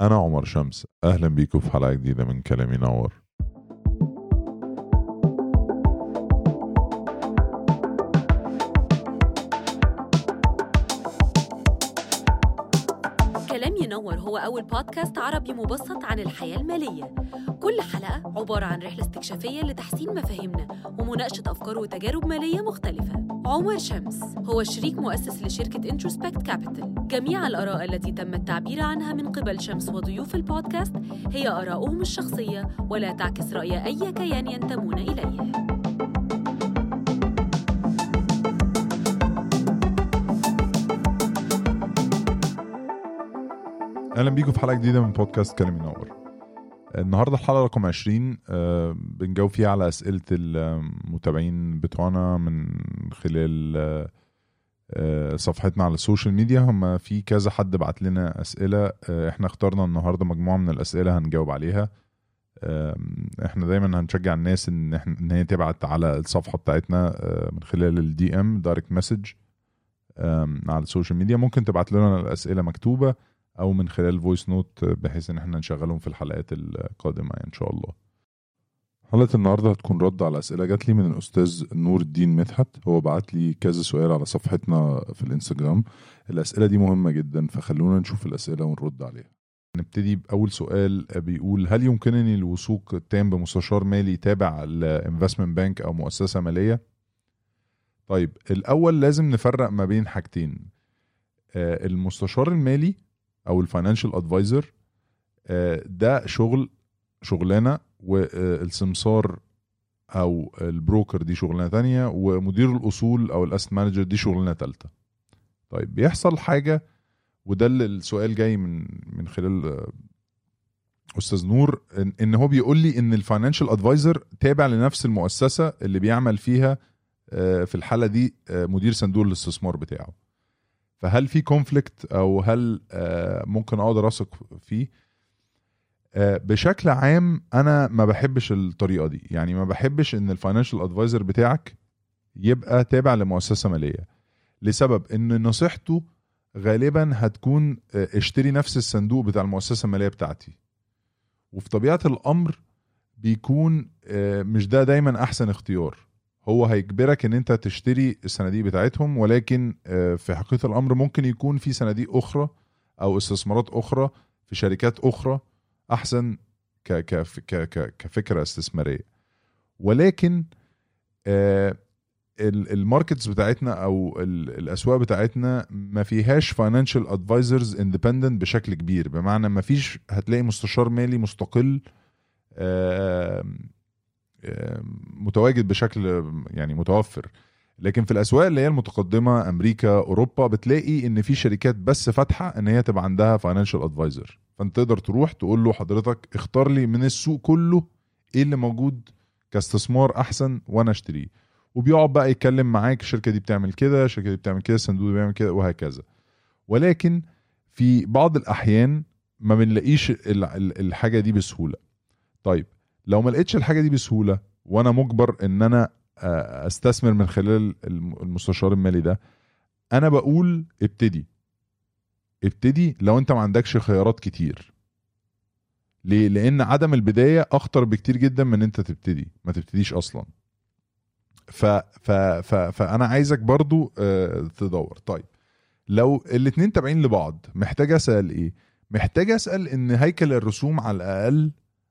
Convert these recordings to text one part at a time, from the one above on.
أنا عمر شمس أهلا بيكم في حلقة جديدة من كلام ينور. هو أول بودكاست عربي مبسط عن الحياة المالية. كل حلقة عبارة عن رحلة استكشافية لتحسين مفاهيمنا ومناقشة أفكار وتجارب مالية مختلفة. عمر شمس هو شريك مؤسس لشركة Introspect Capital جميع الآراء التي تم التعبير عنها من قبل شمس وضيوف البودكاست هي آراؤهم الشخصية ولا تعكس رأي أي كيان ينتمون إليه أهلا بيكم في حلقة جديدة من بودكاست كلام ينور. النهاردة الحلقة رقم 20 آه، بنجاوب فيها على أسئلة المتابعين بتوعنا من خلال آه، آه، صفحتنا على ال social media. هم في كذا حد بعت لنا أسئلة آه، إحنا اخترنا النهاردة مجموعة من الأسئلة هنجاوب عليها. إحنا دايما هنشجع الناس إن إحنا إن هي تبعت على الصفحة بتاعتنا من خلال ال DM direct message على ال social media. ممكن تبعت لنا الأسئلة مكتوبة. أو من خلال voice note بحيث إن إحنا نشغلهم في الحلقات القادمة إن شاء الله. حلقة النهارده هتكون رد على أسئلة جات لي من الأستاذ نور الدين مدحت. هو بعت لي كذا سؤال على صفحتنا في الإنستجرام. الأسئلة دي مهمة جدا فخلونا نشوف الأسئلة ونرد عليها. نبتدي بأول سؤال بيقول هل يمكنني الوثوق التام بمستشار مالي تابع ل investment bank أو مؤسسة مالية؟ طيب الأول لازم نفرق ما بين حاجتين. آه، المستشار المالي أو ال financial advisor ده شغل شغلانة والسمسار أو ال broker دي شغلانة تانية ومدير الأصول أو ال asset manager دي شغلانة تالتة. طيب بيحصل حاجة وده اللي السؤال جاي من من خلال آه، أستاذ نور إن, هو بيقول لي إن ال financial advisor تابع لنفس المؤسسة اللي بيعمل فيها آه، في الحالة دي آه، مدير صندوق الاستثمار بتاعه. فهل في conflict أو هل آه، ممكن أقدر أثق فيه؟ آه، بشكل عام أنا ما بحبش الطريقة دي. يعني ما بحبش إن ال financial advisor بتاعك يبقى تابع لمؤسسة مالية. لسبب إن نصيحته غالبا هتكون آه، اشتري نفس الصندوق بتاع المؤسسة المالية بتاعتي. وفي طبيعة الأمر بيكون مش ده دايما أحسن اختيار. هو هيجبرك إن أنت تشتري الصناديق بتاعتهم ولكن آه، في حقيقة الأمر ممكن يكون في صناديق أخرى أو استثمارات أخرى في شركات أخرى أحسن كفكرة استثمارية. ولكن آه، ال- ال markets بتاعتنا أو ال- الأسواق بتاعتنا ما فيهاش financial advisors independent بشكل كبير بمعنى ما فيش هتلاقي مستشار مالي مستقل متواجد بشكل يعني متوفر. لكن في الأسواق اللي هي المتقدمة أمريكا أوروبا بتلاقي إن في شركات بس فاتحة إن هي تبقى عندها financial advisor فأنت تقدر تروح تقول له حضرتك اختار لي من السوق كله إيه اللي موجود كاستثمار أحسن وأنا أشتريه. وبيقعد بقى يتكلم معاك الشركة دي بتعمل كده الشركة دي بتعمل كده الصندوق بيعمل كده وهكذا. ولكن في بعض الأحيان ما بنلاقيش ال- ال- الحاجة دي بسهولة. طيب لو ما لقيتش الحاجة دي بسهولة وأنا مجبر إن أنا آه، أستثمر من خلال الم- المستشار المالي ده أنا بقول ابتدي. ابتدي لو أنت ما عندكش خيارات كتير. ليه؟ لأن عدم البداية أخطر بكتير جدا من إن أنت تبتدي ما تبتديش أصلا. ف ف ف فأنا عايزك برضو آه، تدور. طيب لو الاتنين تابعين لبعض محتاج أسأل إيه؟ محتاج أسأل إن هيكل الرسوم على الأقل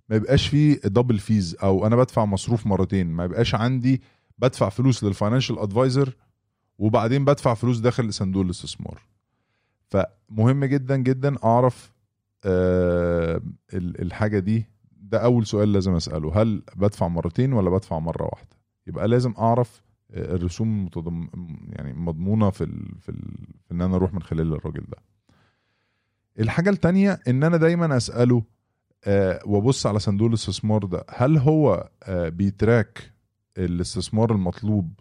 ما يبقاش فيه double fees أو أنا بدفع مصروف مرتين. ما يبقاش عندي بدفع فلوس لل financial advisor وبعدين بدفع فلوس داخل صندوق الاستثمار. فمهم جدا جدا أعرف ال- الحاجة دي. ده أول سؤال لازم أسأله. هل بدفع مرتين ولا بدفع مرة واحدة؟ يبقى لازم أعرف آه، الرسوم المتضم يعني مضمونة في ال في, ال في إن أنا أروح من خلال الراجل ده. الحاجة التانية إن أنا دايما أسأله وابص على صندوق الاستثمار ده. هل هو آه بيتراك الاستثمار المطلوب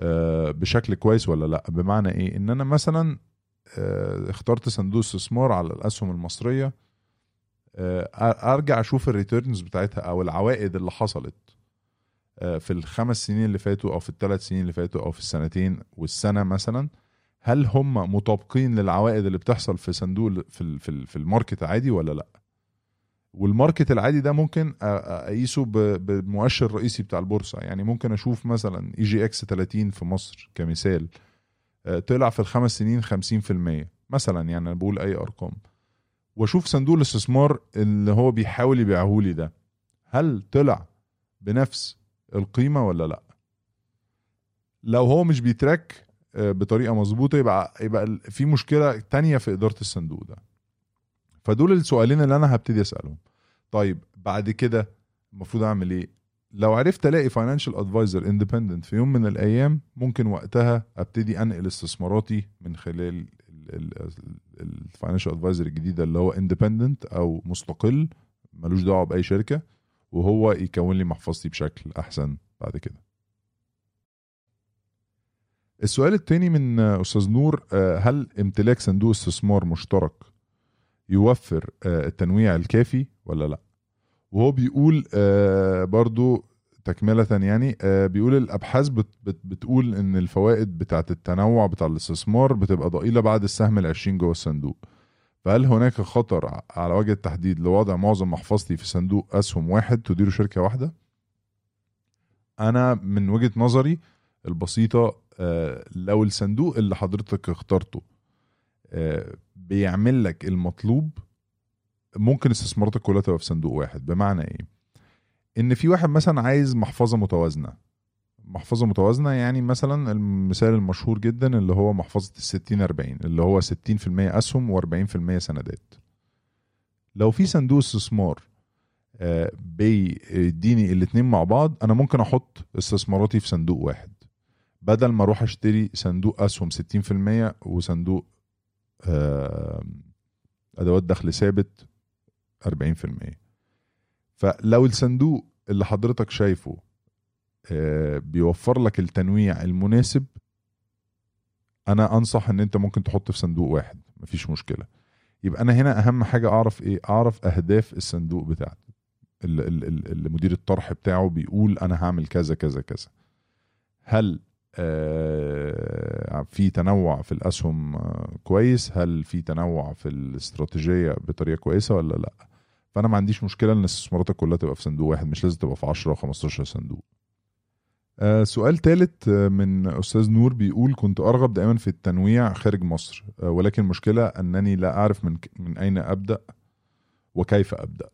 آه بشكل كويس ولا لا؟ بمعنى إيه؟ إن أنا مثلا آه اخترت صندوق استثمار على الأسهم المصرية آه أرجع أشوف ال returns بتاعتها أو العوائد اللي حصلت آه في الخمس سنين اللي فاتوا أو في الثلاث سنين اللي فاتوا أو في السنتين والسنة مثلا. هل هم مطابقين للعوائد اللي بتحصل في صندوق في في ال market عادي ولا لا؟ وال market العادي ده ممكن أقيسه بالمؤشر الرئيسي بتاع البورصة. يعني ممكن أشوف مثلا EGX 30 في مصر كمثال طلع في الخمس سنين 50% مثلا يعني أنا بقول أي أرقام. وأشوف صندوق الاستثمار اللي هو بيحاول يبيعه لي ده. هل طلع بنفس القيمة ولا لأ؟ لو هو مش بي track بطريقة مظبوطة يبقى يبقى في مشكلة تانية في إدارة الصندوق ده. فدول السؤالين اللي أنا هبتدي أسألهم. طيب بعد كده المفروض أعمل إيه؟ لو عرفت ألاقي financial advisor independent في يوم من الأيام ممكن وقتها أبتدي أنقل استثماراتي من خلال ال financial advisor الجديد ده اللي هو independent أو مستقل ملوش دعوة بأي شركة وهو يكون لي محفظتي بشكل أحسن بعد كده. السؤال التاني من أستاذ نور آه، هل امتلاك صندوق استثمار مشترك يوفر آه، التنويع الكافي ولا لا وهو بيقول آه، برضو تكملة يعني آه، بيقول الأبحاث بت بت بتقول إن الفوائد بتاعت التنوع بتاع الاستثمار بتبقى ضئيلة بعد السهم العشرين جوه الصندوق فهل هناك خطر على وجه التحديد لوضع معظم محفظتي في صندوق أسهم واحد تديره شركة واحدة؟ أنا من وجهة نظري البسيطة لو الصندوق اللي حضرتك اخترته بيعمل لك المطلوب ممكن استثماراتك كلها تبقى في صندوق واحد. بمعنى إيه؟ إن في واحد مثلا عايز محفظة متوازنة. محفظة متوازنة يعني مثلا المثال المشهور جدا اللي هو محفظة ال 60 40 اللي هو 60% أسهم و40% سندات. لو في صندوق استثمار آه، بيديني الاتنين مع بعض أنا ممكن أحط استثماراتي في صندوق واحد. بدل ما أروح أشتري صندوق أسهم 60% وصندوق أدوات دخل ثابت 40% فلو الصندوق اللي حضرتك شايفه آه، بيوفر لك التنويع المناسب أنا أنصح إن أنت ممكن تحط في صندوق واحد مفيش مشكلة. يبقى أنا هنا أهم حاجة أعرف إيه؟ أعرف أهداف الصندوق بتاعتي. ال- ال- ال- اللي مدير الطرح بتاعه بيقول أنا هعمل كذا كذا كذا. هل في تنوع في الأسهم آه، كويس. هل في تنوع في الاستراتيجية بطريقة كويسة ولا لأ؟ فأنا ما عنديش مشكلة إن استثماراتك كلها تبقى في صندوق واحد مش لازم تبقى في 10 و 15 صندوق. آه، سؤال ثالث من أستاذ نور بيقول كنت أرغب دائما في التنويع خارج مصر آه، ولكن المشكلة أنني لا أعرف من من أين أبدأ وكيف أبدأ.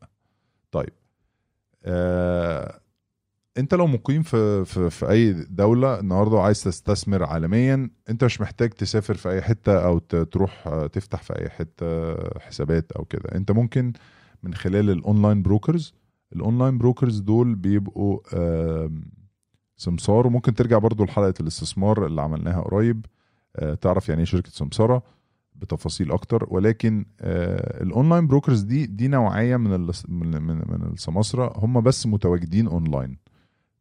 طيب. آه، انت لو مقيم في في في اي دولة النهارده وعايز تستثمر عالميا انت مش محتاج تسافر في اي حتة أو تروح تفتح في اي حتة حسابات أو كده. انت ممكن من خلال ال online brokers ال online brokers دول بيبقوا سمسار. وممكن ترجع برضو لحلقة الاستثمار اللي عملناها قريب. آه، تعرف يعني إيه شركة سمسارة؟ بتفاصيل أكتر. ولكن آه، ال online brokers دي دي نوعية من من, من السماسرة. هم بس متواجدين اونلاين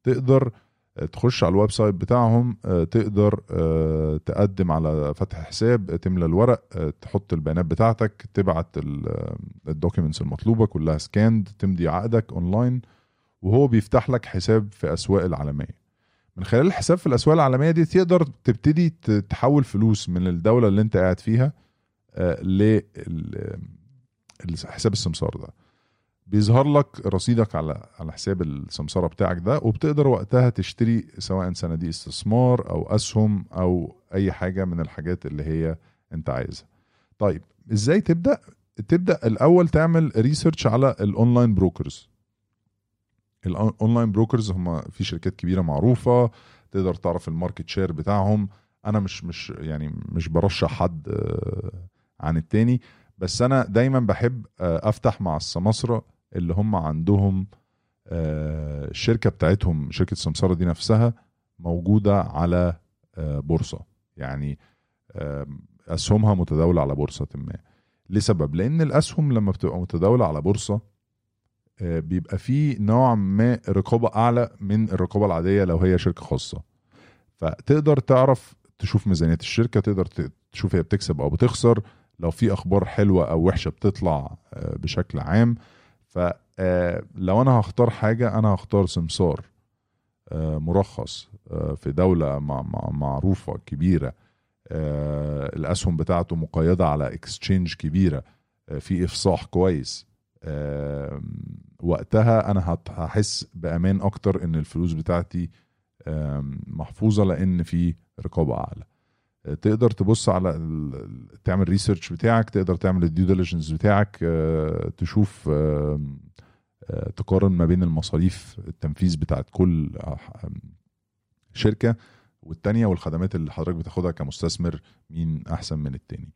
تقدر آه، تخش على ال website بتاعهم آه، تقدر آه، تقدم على فتح حساب تملى الورق تحط البيانات بتاعتك تبعت ال documents المطلوبة كلها scanned تمضي عقدك اونلاين وهو بيفتح لك حساب في أسواق العالمية. من خلال الحساب في الأسواق العالمية دي تقدر تبتدي تحول فلوس من الدولة اللي انت قاعد فيها لحساب السمسار ده. بيظهر لك رصيدك على على حساب السمساره بتاعك ده وبتقدر وقتها تشتري سواء صناديق استثمار أو أسهم أو أي حاجة من الحاجات اللي هي أنت عايزها. طيب إزاي تبدأ؟ تبدأ الأول تعمل research على ال online brokers ال online brokers هم في شركات كبيرة معروفة تقدر تعرف ال market share بتاعهم. أنا مش مش يعني مش برشح حد آه، عن التاني بس أنا دايما بحب آه، أفتح مع السماسره اللي هم عندهم آه، الشركة بتاعتهم شركة السمساره دي نفسها موجودة على آه، بورصة. يعني آه، أسهمها متداولة على بورصة ما. لسبب؟ لأن الأسهم لما بتبقى متداولة على بورصة آه، بيبقى في نوع ما رقابة أعلى من الرقابة العادية لو هي شركة خاصة. فتقدر تعرف تشوف ميزانية الشركة تقدر تشوف هي بتكسب أو بتخسر. لو في أخبار حلوة أو وحشة بتطلع آه، بشكل عام فلو أنا هختار حاجة أنا هختار سمسار آه، مرخص آه، في دولة مع مع معروفة كبيرة آه، الأسهم بتاعته مقيدة على exchange كبيرة آه، في إفصاح كويس آه، وقتها أنا هحس بأمان أكتر إن الفلوس بتاعتي محفوظة لأن في رقابة أعلى. آه، تقدر تبص على تعمل research بتاعك تقدر تعمل ال due diligence بتاعك آه، تشوف آه، تقارن ما بين المصاريف التنفيذ بتاعت كل شركة والتانية والخدمات اللي حضرتك بتاخدها كمستثمر مين أحسن من التاني.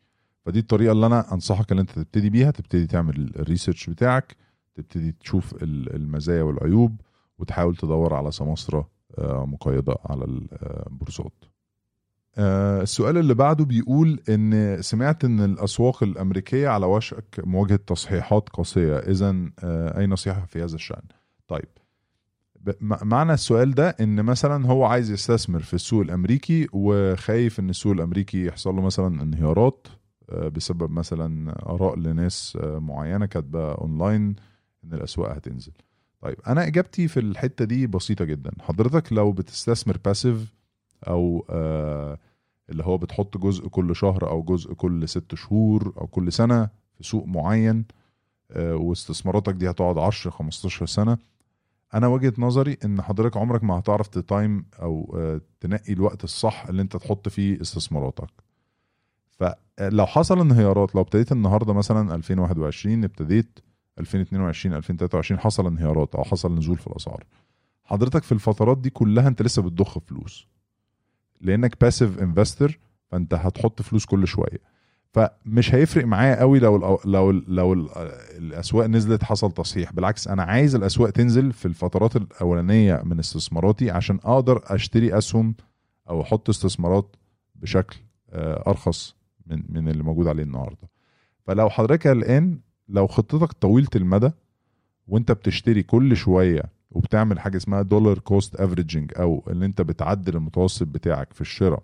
فدي الطريقة اللي أنا أنصحك إن أنت تبتدي بيها تبتدي تعمل الريسيرش بتاعك تبتدي تشوف ال- المزايا والعيوب وتحاول تدور على سماسرة آه، مقيدة على البورصات السؤال اللي بعده بيقول إن سمعت إن الأسواق الأمريكية على وشك مواجهة تصحيحات قاسية. اذا أي نصيحة في هذا الشأن؟ طيب. معنى السؤال ده إن مثلا هو عايز يستثمر في السوق الأمريكي وخايف إن السوق الأمريكي يحصل له مثلا انهيارات آه، بسبب مثلا آراء لناس آه، معينة كاتبة أونلاين إن الأسواق هتنزل. طيب أنا إجابتي في الحتة دي بسيطة جدا. حضرتك لو بتستثمر passive أو آه اللي هو بتحط جزء كل شهر أو جزء كل ست شهور أو كل سنة في سوق معين آه واستثماراتك دي هتقعد 10 15 سنة. أنا وجهة نظري إن حضرتك عمرك ما هتعرف ت time أو آه تنقي الوقت الصح اللي أنت تحط فيه استثماراتك. فلو حصل انهيارات لو ابتديت النهارده مثلا 2021 ابتديت 2022 2023 حصل انهيارات أو حصل نزول في الأسعار. حضرتك في الفترات دي كلها أنت لسه بتضخ فلوس. لانك passive investor فانت هتحط فلوس كل شوية. فمش هيفرق معايا قوي لو لو لو ال الأسواق نزلت حصل تصحيح. بالعكس أنا عايز الأسواق تنزل في الفترات الأولانية من استثماراتي عشان أقدر أشتري أسهم أو أحط استثمارات بشكل آه، أرخص من من اللي موجود عليه النهارده. فلو حضرتك الان لو خطتك طويلة المدى وأنت بتشتري كل شوية وبتعمل حاجة اسمها dollar cost averaging أو إن أنت بتعدل المتوسط بتاعك في الشراء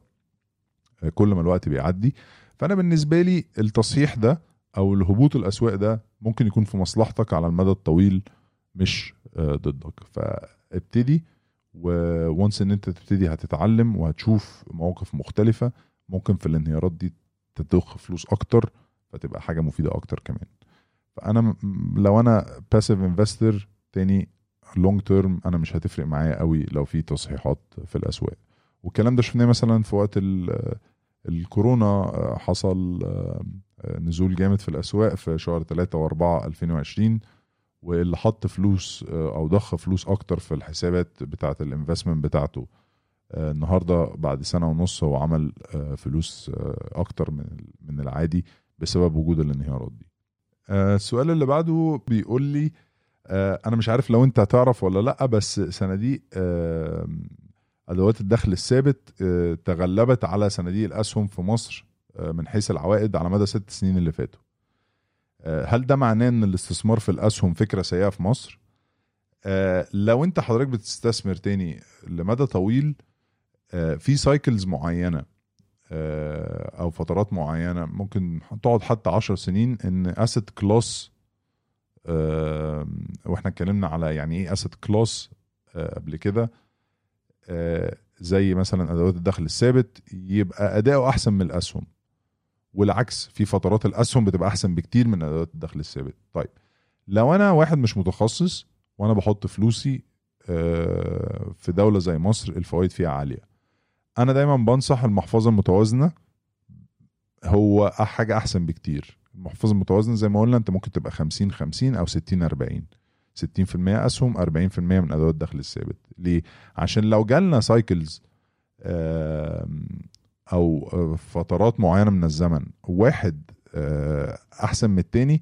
آه، كل ما الوقت بيعدي. فأنا بالنسبة لي التصحيح ده أو الهبوط الأسواق ده ممكن يكون في مصلحتك على المدى الطويل مش آه، ضدك. فابتدي once إن أنت تبتدي هتتعلم وهتشوف مواقف مختلفة ممكن في الانهيارات دي تضخ فلوس أكتر فتبقى حاجة مفيدة أكتر كمان. فأنا لو أنا passive investor تاني long term أنا مش هتفرق معايا قوي لو في تصحيحات في الأسواق. والكلام ده شفناه مثلا في وقت ال- الكورونا آه، حصل آه، آه، نزول جامد في الأسواق في شهر 3 و4 2020 واللي حط فلوس أو ضخ فلوس أكتر في الحسابات بتاعة الانفستمنت بتاعته النهارده بعد سنة ونص هو عمل فلوس أكتر من من العادي بسبب وجود الانهيارات دي. السؤال اللي بعده بيقول لي أنا مش عارف لو أنت هتعرف ولا لأ بس صناديق آه، أدوات الدخل الثابت آه، تغلبت على صناديق الأسهم في مصر آه، من حيث العوائد على مدى ست سنين اللي فاتوا. آه، هل ده معناه إن الاستثمار في الأسهم فكرة سيئة في مصر؟ آه، لو أنت حضرتك بتستثمر تاني لمدى طويل آه، في cycles معينة آه، أو فترات معينة ممكن تقعد حتى عشر سنين إن asset class وإحنا اتكلمنا على يعني إيه asset class قبل كده. آه، زي مثلا أدوات الدخل الثابت يبقى أداؤه أحسن من الأسهم. والعكس في فترات الأسهم بتبقى أحسن بكتير من أدوات الدخل الثابت. طيب لو أنا واحد مش متخصص وأنا بحط فلوسي آه، في دولة زي مصر الفوائد فيها عالية. أنا دايما بنصح المحفظة المتوازنة هو حاجة أحسن بكتير. المحفظه المتوازنه زي ما قلنا انت ممكن تبقى 50 50 أو 60 40 60% أسهم 40% من أدوات الدخل الثابت. ليه؟ عشان لو جالنا cycles أو آه، فترات معينة من الزمن واحد آه، أحسن من التاني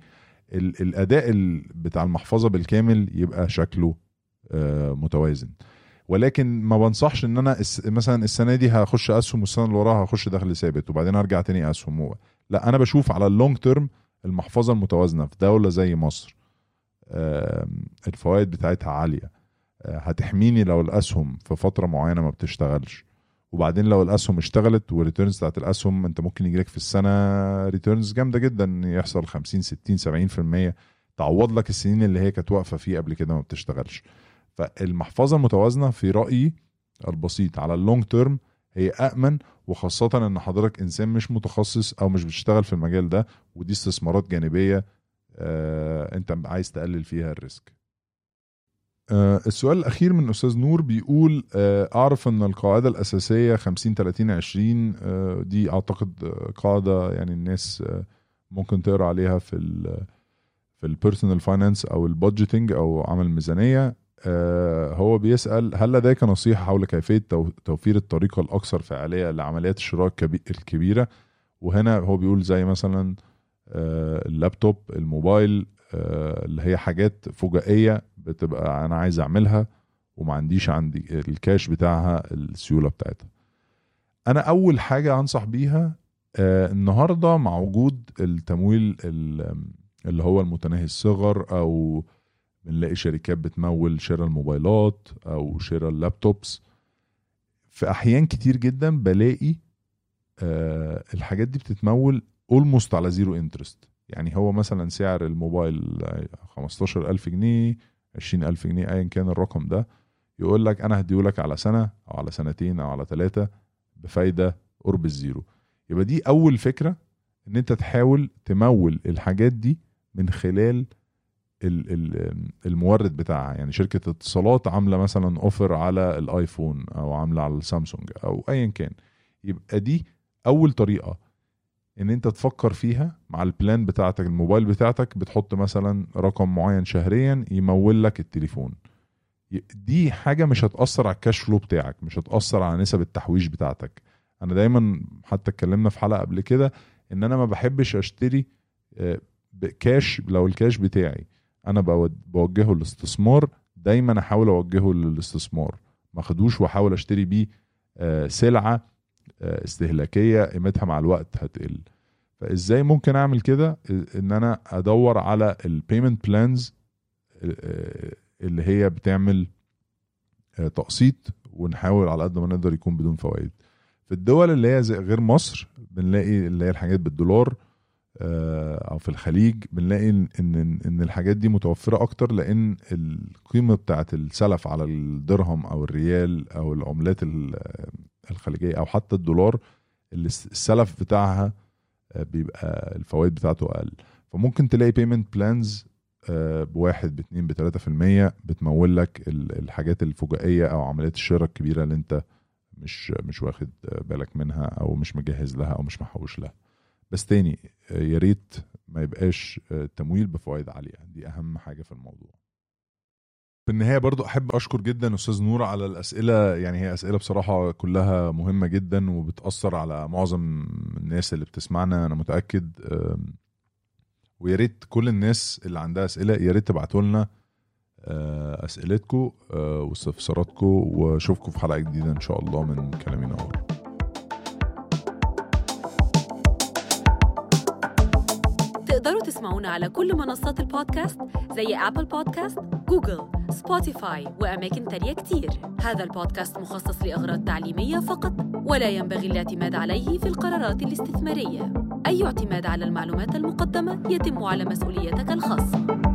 ال- الأداء ال- بتاع المحفظة بالكامل يبقى شكله آه، متوازن. ولكن ما بنصحش إن أنا مثلا السنة دي هخش أسهم والسنة اللي وراها هخش دخل ثابت وبعدين أرجع تاني أسهم. لا أنا بشوف على ال long term المحفظة المتوازنة في دولة زي مصر الفوائد بتاعتها عالية. آه، هتحميني لو الأسهم في فترة معينة ما بتشتغلش. وبعدين لو الأسهم اشتغلت وال returns بتاعت الأسهم أنت ممكن يجيلك في السنة returns جامدة جدا يحصل 50 60 70% تعوض لك السنين اللي هي كانت واقفة فيه قبل كده ما بتشتغلش. فالمحفظة المتوازنة في رأيي البسيط على ال long term هي آمن وخاصة إن حضرتك إنسان مش متخصص أو مش بتشتغل في المجال ده ودي استثمارات جانبية آه أنت عايز تقلل فيها ال risk. آه السؤال الأخير من أستاذ نور بيقول آه أعرف إن القاعدة الأساسية 50 30 20 آه دي أعتقد آه، قاعدة يعني الناس آه ممكن تقرأ عليها في ال في ال personal finance أو ال budgeting أو عمل ميزانية. هو بيسأل هل لديك نصيحة حول كيفية تو- توفير الطريقة الأكثر فعالية لعمليات الشراء الكبي- الكبيرة؟ وهنا هو بيقول زي مثلا آه، اللابتوب الموبايل آه، اللي هي حاجات فجائية بتبقى أنا عايز أعملها وما عنديش عندي الكاش بتاعها السيولة بتاعتها. أنا أول حاجة أنصح بيها آه، النهارده مع وجود التمويل ال- اللي هو المتناهي الصغر أو بنلاقي شركات بتمول شراء الموبايلات أو شراء ال laptops. في أحيان كتير جدا بلاقي آه الحاجات دي بتتمول almost على zero interest يعني هو مثلا سعر الموبايل 15000 جنيه 20000 جنيه ايا كان الرقم ده يقول لك أنا هديهولك على سنة أو على سنتين أو على ثلاثة بفايدة قرب ال zero يبقى دي أول فكرة إن أنت تحاول تمول الحاجات دي من خلال ال- ال- المورد بتاعها. يعني شركة اتصالات عاملة مثلا offer على الآيفون أو عاملة على السامسونج أو ايا كان. يبقى دي أول طريقة إن أنت تفكر فيها مع ال plan بتاعتك الموبايل بتاعتك بتحط مثلا رقم معين شهريا يمول لك التليفون. دي حاجة مش هتأثر على ال cash flow بتاعك مش هتأثر على نسب التحويش بتاعتك. أنا دايما حتى اتكلمنا في حلقة قبل كده إن أنا ما بحبش أشتري آه، بكاش لو الكاش بتاعي أنا بوجهه للاستثمار دايما أحاول أوجهه للاستثمار. ما أخدوش وأحاول أشتري بيه آه، سلعة آه، استهلاكية قيمتها مع الوقت هتقل. فإزاي ممكن أعمل كده؟ إن أنا أدور على ال payment plans اللي هي بتعمل آه، تقسيط ونحاول على قد ما نقدر يكون بدون فوائد. في الدول اللي هي غير مصر بنلاقي اللي هي الحاجات بالدولار آه، أو في الخليج بنلاقي إن إن إن الحاجات دي متوفرة أكتر لأن القيمة بتاعت السلف على الدرهم أو الريال أو العملات ال- الخليجية أو حتى الدولار اللي الس- السلف بتاعها آه، بيبقى الفوائد بتاعته أقل. فممكن تلاقي payment plans بواحد باتنين بتلاتة في المية بتمول لك ال- الحاجات الفجائية أو عمليات الشراء الكبيرة اللي أنت مش مش واخد بالك منها أو مش مجهز لها أو مش محوش لها. بس تاني آه، يا ريت ما يبقاش آه، تمويل بفوائد عالية. دي أهم حاجة في الموضوع. في النهاية برضو أحب أشكر جدا أستاذ نور على الأسئلة. يعني هي أسئلة بصراحة كلها مهمة جدا وبتأثر على معظم الناس اللي بتسمعنا أنا متأكد. آم، ويا ريت كل الناس اللي عندها أسئلة يا ريت تبعتوا لنا آه، أسئلتكم آه، واستفساراتكم وأشوفكم في حلقة جديدة إن شاء الله من كلامي نور. تقدروا تسمعونا على كل منصات البودكاست زي Apple Podcast، Google، Spotify وأماكن تانية كتير. هذا البودكاست مخصص لأغراض تعليمية فقط ولا ينبغي الاعتماد عليه في القرارات الاستثمارية. أي اعتماد على المعلومات المقدمة يتم على مسؤوليتك الخاصة.